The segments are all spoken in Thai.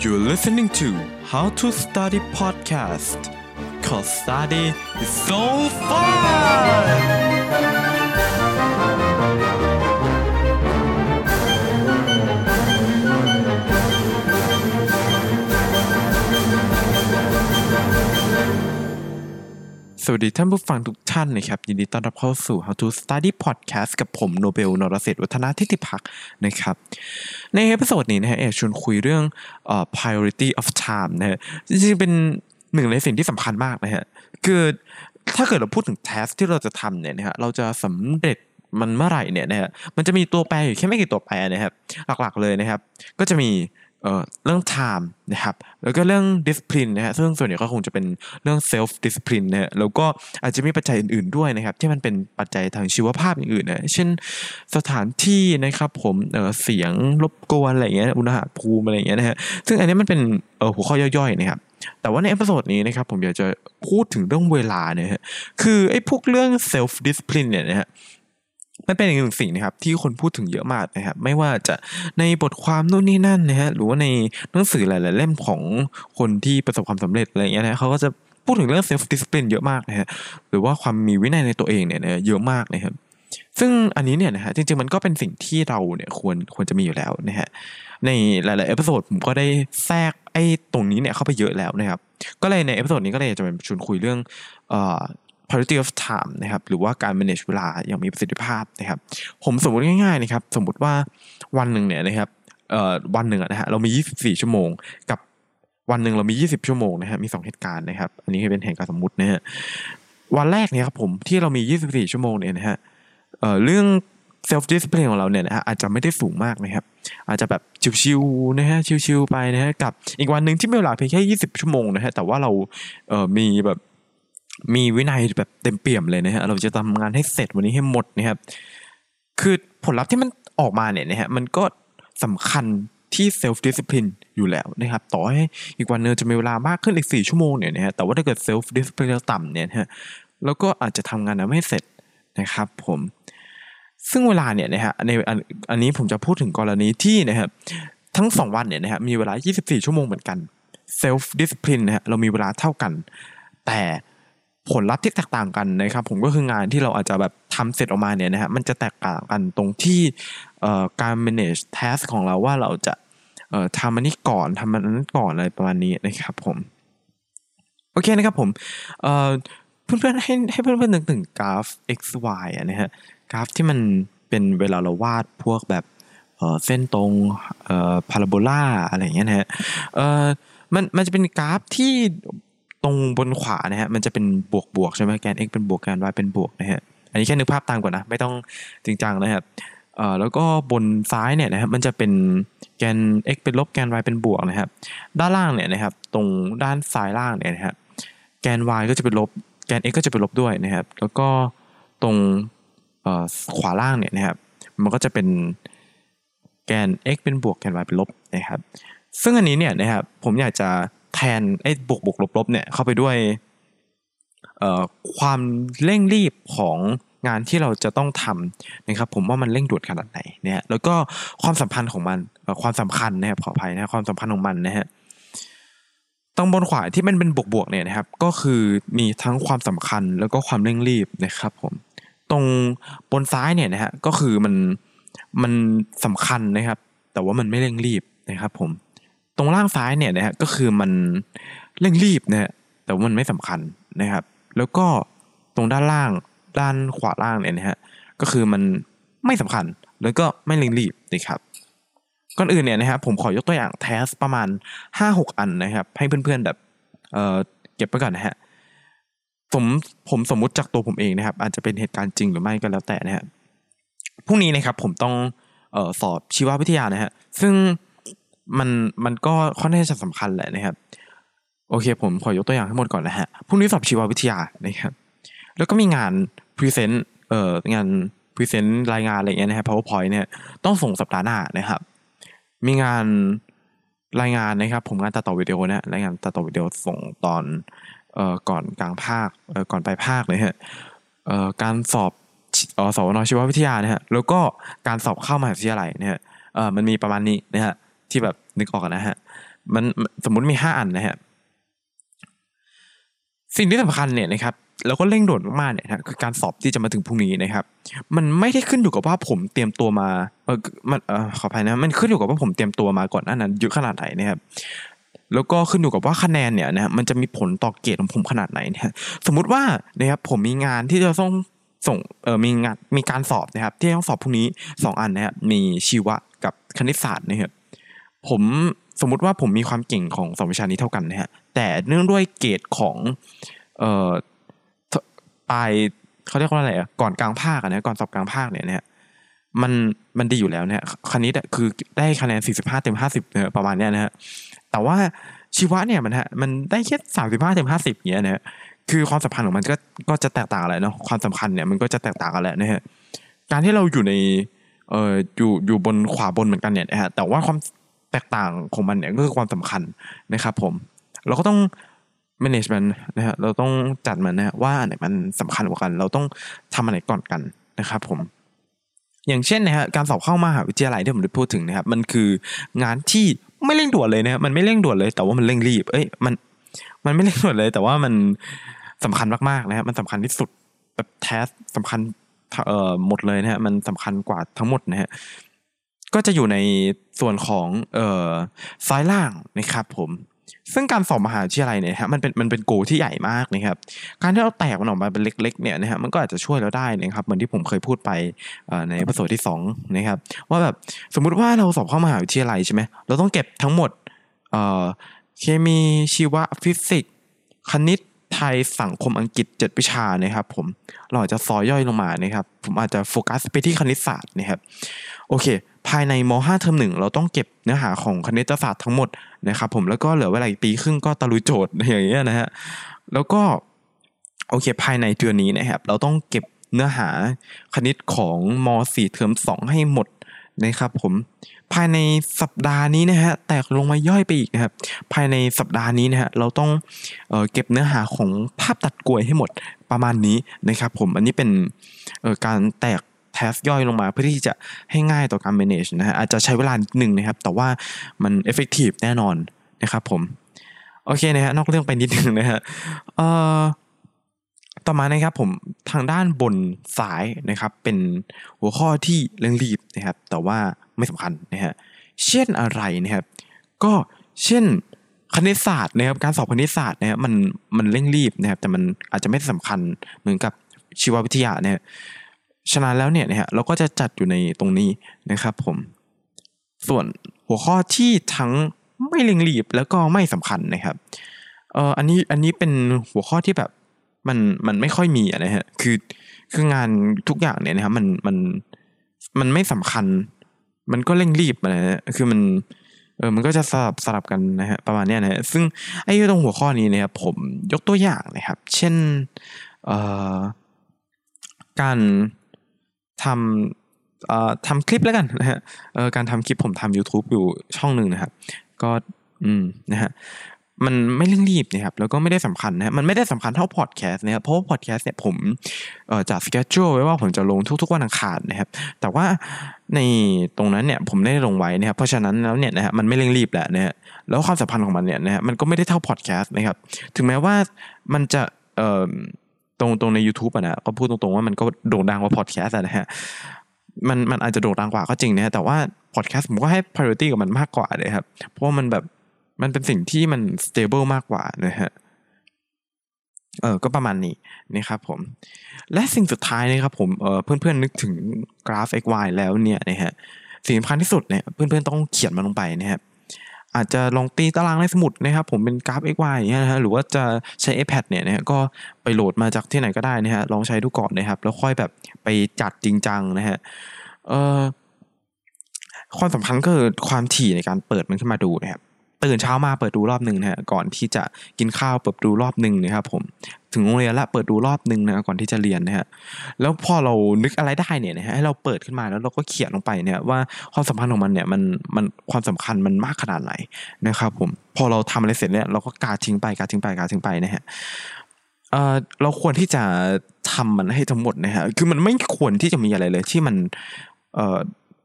You're listening to How to Study Podcast cause study is so fun วัสดีท่านผู้ฟังทุกท่านนะครับ ยินดีต้อนรับเข้าสู่ How to Study Podcast กับผมโนเบลนรเศรษฐ์วัฒนาทิติพักนะครับ ใน episode นี้นะฮะอยากชวนคุยเรื่องเอ่อ priority of time นะฮะจริงๆเป็นหนึ่งในสิ่งที่สำคัญมากนะฮะคือถ้าเกิดเราพูดถึง task ที่เราจะทำเนี่ยนะฮะเราจะสำเร็จมันเมื่อไหร่เนี่ยนะฮะมันจะมีตัวแปรอยู่แค่ไม่กี่ตัวแปรนะครับหลักๆเลยนะครับ ก็จะมี เอ่อเรื่อง time นะครับแล้วก็เรื่อง discipline นะฮะซึ่งส่วนใหญ่ก็คงจะเป็นเรื่อง self discipline นะฮะแล้วก็อาจจะมีปัจจัยอื่นๆด้วยนะครับที่มันเป็นปัจจัยทางชีวภาพอย่างอื่นนะเช่นสถานที่นะครับผมเอ่อเสียงรบกวนอะไรอย่างเงี้ยอุณหภูมิอะไรอย่างเงี้ยนะฮะซึ่งอันนี้มันเป็นเอ่อหัวข้อย่อยๆนะครับแต่ว่าใน episode นี้นะครับผมอยากจะพูดถึงเรื่องเวลาเนี่ยฮะคือไอ้พวกเรื่อง self discipline เนี่ยนะฮะ มันเป็นอีกหนึ่งสิ่งนะครับที่คนพูดถึงเยอะมากนะครับไม่ว่าจะในบทความนู่นนี่นั่นนะฮะหรือว่าในหนังสือหลาย ๆ เล่มของคนที่ประสบความสำเร็จอะไรอย่างเงี้ยนะเขาก็จะพูดถึงเรื่อง self discipline เยอะมากนะฮะหรือว่าความมีวินัยในตัวเองเนี่ยเยอะมากนะครับซึ่งอันนี้เนี่ยนะฮะจริง ๆ มันก็เป็นสิ่งที่เราเนี่ยควรควรจะมีอยู่แล้วนะฮะในหลาย ๆ episode ผมก็ได้แทรกไอ้ตรงนี้เนี่ยเข้าไปเยอะแล้วนะครับก็เลยใน episode นี้ก็เลยจะเป็นชวนคุยเรื่องเอ่อ priority of time นะครับหรือว่าการ manage เวลาอย่างมีประสิทธิภาพนะครับ ผมสมมติง่ายๆนะครับสมมติว่าวันหนึ่งเนี่ยนะครับเอ่อวันหนึ่งนะฮะเรามี 24 ชั่วโมง กับวันหนึ่งเรามี 20 ชั่วโมงนะฮะมี 2 เหตุการณ์นะครับ อันนี้เป็นเหตุการณ์สมมตินะฮะวันแรกเนี่ยครับผมที่เรามี 24 ชั่วโมงเนี่ยนะฮะเอ่อเรื่อง self discipline ของเราเนี่ยนะฮะอาจจะไม่ได้สูงมากนะครับ อาจจะแบบชิวๆนะฮะชิวๆไปนะฮะกับอีกวันหนึ่งที่มีเวลาเพียงแค่ 20 ชั่วโมงนะฮะแต่ว่าเราเอ่อมีแบบ มีวินัยแบบเต็มเปี่ยมเลยนะฮะเราจะทำงานให้เสร็จวันนี้ให้หมดนะครับ คือผลลัพธ์ที่มันออกมาเนี่ยนะฮะมันก็สำคัญที่ self discipline อยู่แล้วนะครับต่อให้อีกวันหนึงจะมีเวลามากขึ้นอีกสี่ชั่วโมงเนี่ยนะฮะแต่ว่าถ้าเกิด self discipline เราต่ำเนี่ยนะฮะแล้วก็อาจจะทำงานนั้นไม่เสร็จนะครับผมซึ่งเวลาเนี่ยนะฮะในอันนี้ผมจะพูดถึงกรณีที่นะครับทั้งสองวันเนี่ยนะฮะมีเวลา 24 ชั่วโมงเหมือนกัน self discipline นะฮะเรามีเวลาเท่ากัน แต่ ผลลัพธ์ที่แตกต่างกันนะครับ ผมก็คืองานที่เราอาจจะแบบทำเสร็จออกมาเนี่ยนะฮะมันจะแตกต่างกันตรงที่การ manage task ของเราว่าเราจะทำอันนี้ก่อนทำอันนั้นก่อนอะไรประมาณนี้นะครับผมโอเคนะครับผมเพื่อนๆให้ให้เพื่อนๆนึกถึงกราฟ x y นะฮะกราฟที่มันเป็นเวลาเราวาดพวกแบบเส้นตรงพาราโบลาอะไรอย่างเงี้ยนะฮะมันมันจะเป็นกราฟที่ ตรงบนขวานะฮะมันจะเป็นบวกบวกใช่ไหมแกน x เป็นบวกแกน y เป็นบวกนะฮะอันนี้แค่นึกภาพตามก่อนนะไม่ต้องจริงจังนะครับเอ่อแล้วก็บนซ้ายเนี่ยนะครับมันจะเป็นแกน x เป็นลบแกน y เป็นบวกนะครับ ด้านล่างเนี่ยนะครับตรงด้านซ้ายล่างเนี่ยนะครับแกน y ก็จะเป็นลบแกน x ก็จะเป็นลบด้วยนะครับ แล้วก็ตรงขวาล่างเนี่ยนะครับ มันก็จะเป็นแกน x เป็นบวกแกน y เป็นลบนะครับ ซึ่งอันนี้เนี่ยนะครับผมอยากจะ ทนไอ้บวกบวกลบลบเนี่ยเข้าไปด้วยเอ่อความเร่งรีบของงานที่เราจะต้องทำนะครับผมว่ามันเร่งด่วนขนาดไหนนะฮะแล้วก็ความสัมพันธ์ของมันความสำคัญนะครับขออภัยนะความสัมพันธ์ของมันนะฮะตรงบนขวาที่มันเป็นบวกๆเนี่ยนะครับ ก็คือมีทั้งความสำคัญแล้วก็ความเร่งรีบนะครับผมตรงบนซ้ายเนี่ยนะฮะก็คือมันมันสำคัญนะครับ แต่ว่ามันไม่เร่งรีบนะครับผม ตรงล่างซ้ายเนี่ยนะฮะก็คือมันเร่งรีบนะฮะแต่ว่ามันไม่สำคัญนะครับ แล้วก็ตรงด้านล่างด้านขวาล่างเนี่ยนะฮะก็คือมันไม่สำคัญแล้วก็ไม่เร่งรีบนะครับก่อนอื่นเนี่ยนะครับผมขอยกตัวอย่างเทสประมาณห้าหกอันนะครับ ให้เพื่อนๆแบบเออเก็บไว้ก่อนนะฮะผมผมสมมุติจากตัวผมเองนะครับ อาจจะเป็นเหตุการณ์จริงหรือไม่ก็แล้วแต่นะฮะพรุ่งนี้นะครับผมต้องออสอบชีววิทยานะฮะซึ่ง มันมันก็ค่อนข้างจะสำคัญแหละนะครับ โอเค ผมขอยกตัวอย่างทั้งหมดก่อนนะฮะพรุ่งนี้สอบชีววิทยานะครับแล้วก็มีงาน present เอ่องาน present รายงานอะไรเงี้ยนะฮะ PowerPoint เนี่ยต้องส่งสัปดาห์หน้านะครับ มีงานรายงานนะครับ ผมงานตัดต่อวิดีโอนะรายงานตัดต่อวิดีโอส่งตอนเอ่อก่อนกลางภาคเอ่อก่อนปลายภาคเลยฮะเอ่อการสอบเอ่อสวนชีววิทยานะฮะแล้วก็การสอบเข้ามหาวิทยาลัยนะฮะเอ่อมันมีประมาณนี้นะฮะ ที่แบบนึกออกนะฮะ มันสมมุติมีห้าอันนะฮะ สิ่งที่สำคัญเนี่ยนะครับแล้วก็เร่งด่วนมากๆเนี่ยนะคือการสอบที่จะมาถึงพรุ่งนี้นะครับ มันไม่ได้ขึ้นอยู่กับว่าผมเตรียมตัวมาเออมันเออขออภัยนะมันขึ้นอยู่กับว่าผมเตรียมตัวมาก่อนน้านั้นเยอะขนาดไหนนะครับแล้วก็ขึ้นอยู่กับว่าคะแนนเนี่ยนะมันจะมีผลต่อเกรดของผมขนาดไหนเนี่ยสมมุติว่านะครับผมมีงานที่จะต้องส่งเออมีงานมีการสอบนะครับ ที่ต้องสอบพรุ่งนี้สองอันนะครับมีชีวะกับคณิตศาสตร์นะครับ ผมสมมุติว่าผมมีความเก่งของสองวิชานี้เท่ากันนะฮะแต่เนื่องด้วยเกรดของเอ่อปลายเขาเรียกว่าอะไรอะก่อนกลางภาคอะนะก่อนสอบกลางภาคเนี่ยนะฮะมันมันดีอยู่แล้วเนี่ยคณิตคือได้คะแนน 45 เต็ม 50เนี่ยประมาณเนี้ยนะฮะแต่ว่าชีวะเนี่ยมันฮะมันได้แค่ 35 เต็ม 50เงี้ยนะฮะคือความสัมพันธ์ของมันก็ก็จะแตกต่างอะไรเนาะความสำคัญเนี่ยมันก็จะแตกต่างกันแหละนะฮะการที่เราอยู่ในเอ่ออยู่อยู่บนขวาบนเหมือนกันเนี่ยนะฮะแต่ว่าความ แตกต่างของมันเนี่ยก็คือความสำคัญนะครับผม เราก็ต้อง management นะฮะเราต้องจัดมันนะฮะว่าอันไหนมันสำคัญกว่ากัน เราต้องทำอันไหนก่อนกันนะครับผม อย่างเช่นนะฮะการสอบเข้ามหาวิทยาลัยที่ผมได้พูดถึงนะครับ มันคืองานที่ไม่เร่งด่วนเลยนะมันไม่เร่งด่วนเลย แต่ว่ามันเร่งรีบ เอ้ยมันมันไม่เร่งด่วนเลย แต่ว่ามันสำคัญมากๆนะครับมันสำคัญที่สุดแบบแทสสำคัญเอ่อหมดเลยนะฮะมันสำคัญกว่าทั้งหมดนะฮะ ก็จะอยู่ในส่วนของเอ่อซ้ายล่างนะครับผมซึ่งการสอบมหาวิทยาลัยเนี่ยฮะมันเป็นมันเป็นโกที่ใหญ่มากนะครับ การที่เราแตกมันออกมาเป็นเล็ก ๆ เนี่ยนะฮะมันก็อาจจะช่วยเราได้นะครับ เหมือนที่ผมเคยพูดไปใน episode ที่2นะครับ ว่าแบบสมมุติว่าเราสอบเข้ามหาวิทยาลัยใช่ไหมเราต้องเก็บทั้งหมดเอ่อเคมีชีวะฟิสิกส์คณิตไทยสังคมอังกฤษเจ็ดวิชานะครับ ผมเราอาจจะซอยย่อยลงมานะครับ ผมอาจจะโฟกัสไปที่คณิตศาสตร์นะครับโอเค ภายในม .5 เทอมหนึ่งเราต้องเก็บเนื้อหาของคณิตศาสตร์ทั้งหมดนะครับผมแล้วก็เหลือเวลาอีกปีครึ่งก็ตะลุยโจทย์อย่างเงี้ยนะฮะแล้วก็โอเคภายในเดือนนี้นะครับเราต้องเก็บเนื้อหาคณิตของม .4 เทอม2 ให้หมดนะครับผมภายในสัปดาห์นี้นะฮะแตกลงมาย่อยไปอีกนะครับ ภายในสัปดาห์นี้นะฮะเราต้องเออเก็บเนื้อหาของภาพตัดกลวยให้หมดประมาณนี้นะครับผมอันนี้เป็นการแตก แทสย่อยลงมา เพื่อที่จะให้ง่ายต่อการ manage นะฮะอาจจะใช้เวลาหนึ่งนะครับ แต่ว่ามัน effective แน่นอนนะครับผม โอเคนะฮะนอกเรื่องไปนิดนึงนะฮะเอ่อต่อมานะครับผมทางด้านบนซ้ายนะครับเป็นหัวข้อที่เร่งรีบนะครับ แต่ว่าไม่สำคัญนะฮะเช่นอะไรนะครับ ก็เช่นคณิตศาสตร์นะครับการสอบคณิตศาสตร์นะครับมันมันเร่งรีบนะครับ แต่มันอาจจะไม่สำคัญเหมือนกับชีววิทยาเนี่ย ฉะนั้นแล้วเนี่ยนะฮะเราก็จะจัดอยู่ในตรงนี้นะครับผม ส่วนหัวข้อที่ทั้งไม่เร่งรีบแล้วก็ไม่สำคัญนะครับเอ่ออันนี้อันนี้เป็นหัวข้อที่แบบมันมันไม่ค่อยมีนะฮะคือคืองานทุกอย่างเนี่ยนะครับมันมันมันไม่สำคัญ มันก็เร่งรีบนะฮะคือมันเออมันก็จะสลับสลับกันนะฮะประมาณเนี้ยนะฮะซึ่งไอ้ตรงหัวข้อนี้นะครับผมยกตัวอย่างนะครับ เช่นเอ่อการ ทำทำคลิปแล้วกันนะฮะการทำคลิปผมทำ YouTube อยู่ช่องหนึ่งนะครับก็อืมนะฮะมันไม่เร่งรีบนะครับแล้วก็ไม่ได้สำคัญนะมันไม่ได้สำคัญเท่าพอดแคสต์นะครับเพราะว่าพอดแคสต์เนี่ยผมจัดสเกจจูไว้ว่าผมจะลงทุกๆวันอังคารนะครับ แต่ว่าในตรงนั้นเนี่ยผมไม่ได้ลงไว้นะครับเพราะฉะนั้นแล้วเนี่ยนะฮะมันไม่เร่งรีบแหละนะฮะแล้วความสัมพันธ์ของมันเนี่ยนะฮะมันก็ไม่ได้เท่าพอดแคสต์นะครับ ถึงแม้ว่ามันจะเอ่อ ตรงตรงใน u t u b e อะนะก็พูดตรงๆว่ามันก็โด่งดังกว่าพอดแคสต์นะฮะมันมันอาจจะโด่งดังกว่าก็จริงนะฮะแต่ว่าพอดแคสต์ผมก็ให้ priority กับมันมากกว่าเลยครับ เพราะว่ามันแบบมันเป็นสิ่งที่มัน stable มากกว่านะฮะเออก็ประมาณนี้นะครับผม และสิ่งสุดท้ายนะครับผมเออเพื่อนๆนึกถึงกราฟ x y แล้วเนี่ยนะฮะสิ่งสำคัญที่สุดเนี่ยเพื่อนๆต้องเขียนมันลงไปนะครับ อาจจะลองตีตารางในสมุดนะครับ ผมเป็นกราฟ x y อย่างเงี้ยนะฮะหรือว่าจะใช้ iPad เนี่ยนะฮะก็ไปโหลดมาจากที่ไหนก็ได้นะฮะลองใช้ดูก่อนนะครับ แล้วค่อยแบบไปจัดจริงจังนะฮะเออความสำคัญก็คือความถี่ในการเปิดมันขึ้นมาดูนะครับตื่นเช้ามาเปิดดูรอบหนึ่งนะฮะก่อนที่จะกินข้าวเปิดดูรอบหนึ่งนะครับผม ถึงโรงเรียนล้วเปิดดูรอบหนึ่งนะก่อนที่จะเรียนนะฮะแล้วพอเรานึกอะไรได้เนี่ยนะฮะให้เราเปิดขึ้นมาแล้วเราก็เขียนลงไปเนี่ยว่าความสัมพันธ์ของมันเนี่ยมันมันความสำคัญมันมากขนาดไหนนะครับผมพอเราทำอะไรเสร็จเนี่ยเราก็กาทิ้งไปกาทิ้งไปกาทิ้งไปนะฮะเออเราควรที่จะทำมันให้ทั้งหมดนะฮะคือมันไม่ควรที่จะมีอะไรเลยที่มันเออ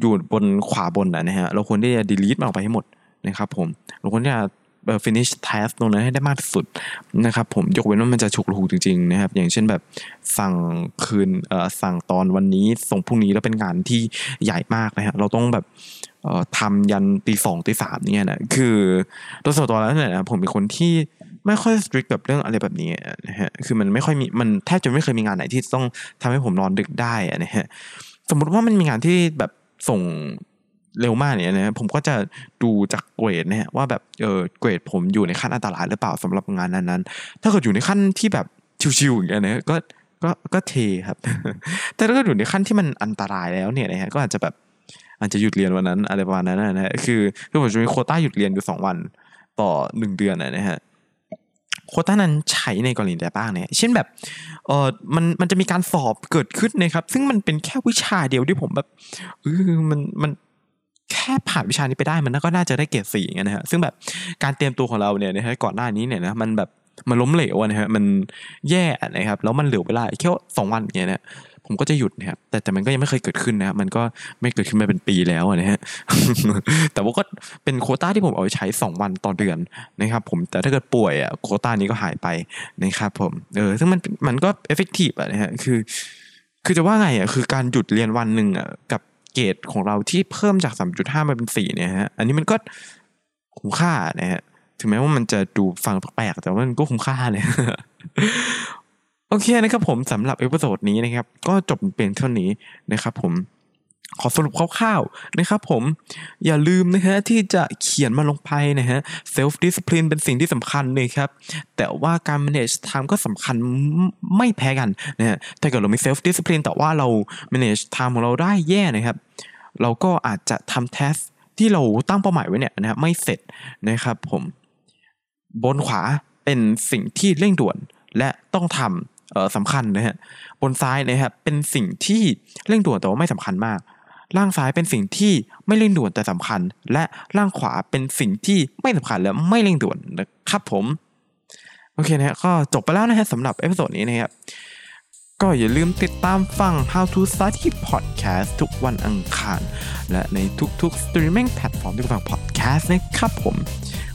อยู่บนขวาบนนะฮะเราควรที่จะ delete มันออกไปให้หมดนะครับผมเราควรที่จะ finish task ตรงนั้นให้ได้มากที่สุดนะครับผมยกเว้นว่ามันจะฉุกละหุกจริงๆนะครับอย่างเช่นแบบสั่งคืนเอ่อสั่งตอนวันนี้ส่งพรุ่งนี้แล้วเป็นงานที่ใหญ่มากนะฮะเราต้องแบบเอ่อทำยันตีสองตีสามเนี่ยนะคือโดยส่วนตัวแล้วเนี่ยนะผมเป็นคนที่ไม่ค่อยสตริกกับเรื่องอะไรแบบนี้นะฮะคือมันไม่ค่อยมีมันแทบจะไม่เคยมีงานไหนที่ต้องทำให้ผมนอนดึกได้อะนะฮะสมมุติว่ามันมีงานที่แบบส่ง เร็วมากเนี่ยนะผมก็จะดูจากเกรดนะฮะว่าแบบเออเกรดผมอยู่ในขั้นอันตรายหรือเปล่าสำหรับงานนั้นๆ ถ้าเกิดอยู่ในขั้นที่แบบชิวๆอย่างเงี้ยนะก็ก็ก็เทครับ แต่ถ้าเกิดอยู่ในขั้นที่มันอันตรายแล้วเนี่ยนะฮะก็อาจจะแบบอาจจะหยุดเรียนวันนั้นอะไรประมาณนั้นนะฮะคือคือผมจะมีโคต้าหยุดเรียนอยู่สองวันต่อหนึ่งเดือนนะฮะโคต้านั้นใช้ในกรณีใดบ้างเนี่ย เช่นแบบ เออมัน มันจะมีการสอบเกิดขึ้นนะครับ ซึ่งมันเป็นแค่วิชาเดียวที่ผมแบบเออมัน มัน แค่ผ่านวิชานี้ไปได้มันก็น่าจะได้เกรดสี่เงี้ยนะฮะซึ่งแบบการเตรียมตัวของเราเนี่ยนะฮะก่อนหน้านี้เนี่ยนะมันแบบมันล้มเหลวนะฮะมันแย่นะครับแล้วมันเหลือเวลาแค่สองวันเงี้ยนะผมก็จะหยุดนะครับแต่แต่มันก็ยังไม่เคยเกิดขึ้นนะมันก็ไม่เกิดขึ้นมาเป็นปีแล้วนะฮะแต่ว่าก็เป็นโควต้าที่ผมเอาไปใช้ 2 วันต่อเดือนนะครับผมแต่ถ้าเกิดป่วยอะโควต้านี้ก็หายไปนะครับผมเออซึ่งมันมันก็ effective อะนะฮะคือ คือจะว่าไงอะคือการหยุดเรียนวันหนึ่งอะกับ เกรดของเราที่เพิ่มจาก 3.5 มาเป็น 4 เนี่ยฮะ อันนี้มันก็คุ้มค่านะฮะ ถึงแม้ว่ามันจะดูฟังแปลกแต่ว่ามันก็คุ้มค่าเลยโอเคนะครับผมสำหรับ episode นี้นะครับ ก็จบเป็นเท่านี้นะครับผม ขอสรุปคร่าวๆนะครับผมอย่าลืมนะฮะที่จะเขียนมาลงไปนะฮะ self discipline เป็นสิ่งที่สำคัญเลยครับ แต่ว่าการ manage time ก็สำคัญไม่แพ้กันนะฮะถ้าเกิดเรามี self discipline แต่ว่าเรา manage time ของเราได้แย่นะครับ เราก็อาจจะทำ task ที่เราตั้งเป้าหมายไว้เนี่ยนะฮะไม่เสร็จนะครับผมบนขวาเป็นสิ่งที่เร่งด่วนและต้องทำสำคัญนะฮะบนซ้ายนะครับเป็นสิ่งที่เร่งด่วนแต่ว่าไม่สำคัญมาก ล่างซ้ายเป็นสิ่งที่ไม่เร่งด่วนแต่สำคัญ และล่างขวาเป็นสิ่งที่ไม่สำคัญและไม่เร่งด่วนนะครับผม โอเคนะฮะก็จบไปแล้วนะฮะสำหรับ episode นี้นะครับก็อย่าลืมติดตามฟัง How to Study Podcast ทุกวันอังคาร และในทุกๆ streaming platform ที่ฟัง podcast นะครับผม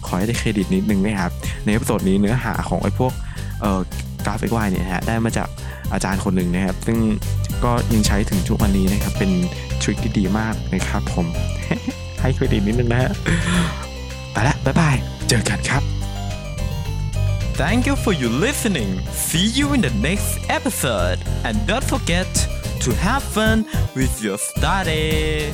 ขอให้ได้เครดิตนิดนึงนะครับ ใน episode นี้เนื้อหาของไอ้พวกเอ่อกราฟ XY เนี่ยฮะได้มาจากอาจารย์คนหนึ่งนะครับ ซึ่งก็ยังใช้ถึงทุกวันนี้นะครับ เป็น trick ที่ดีมากนะครับผม ให้เครดิตนิดนึงนะฮะไปละบ๊ายบาย เจอกันครับ Thank you for your listening. See you in the next episode. And don't forget to have fun with your study.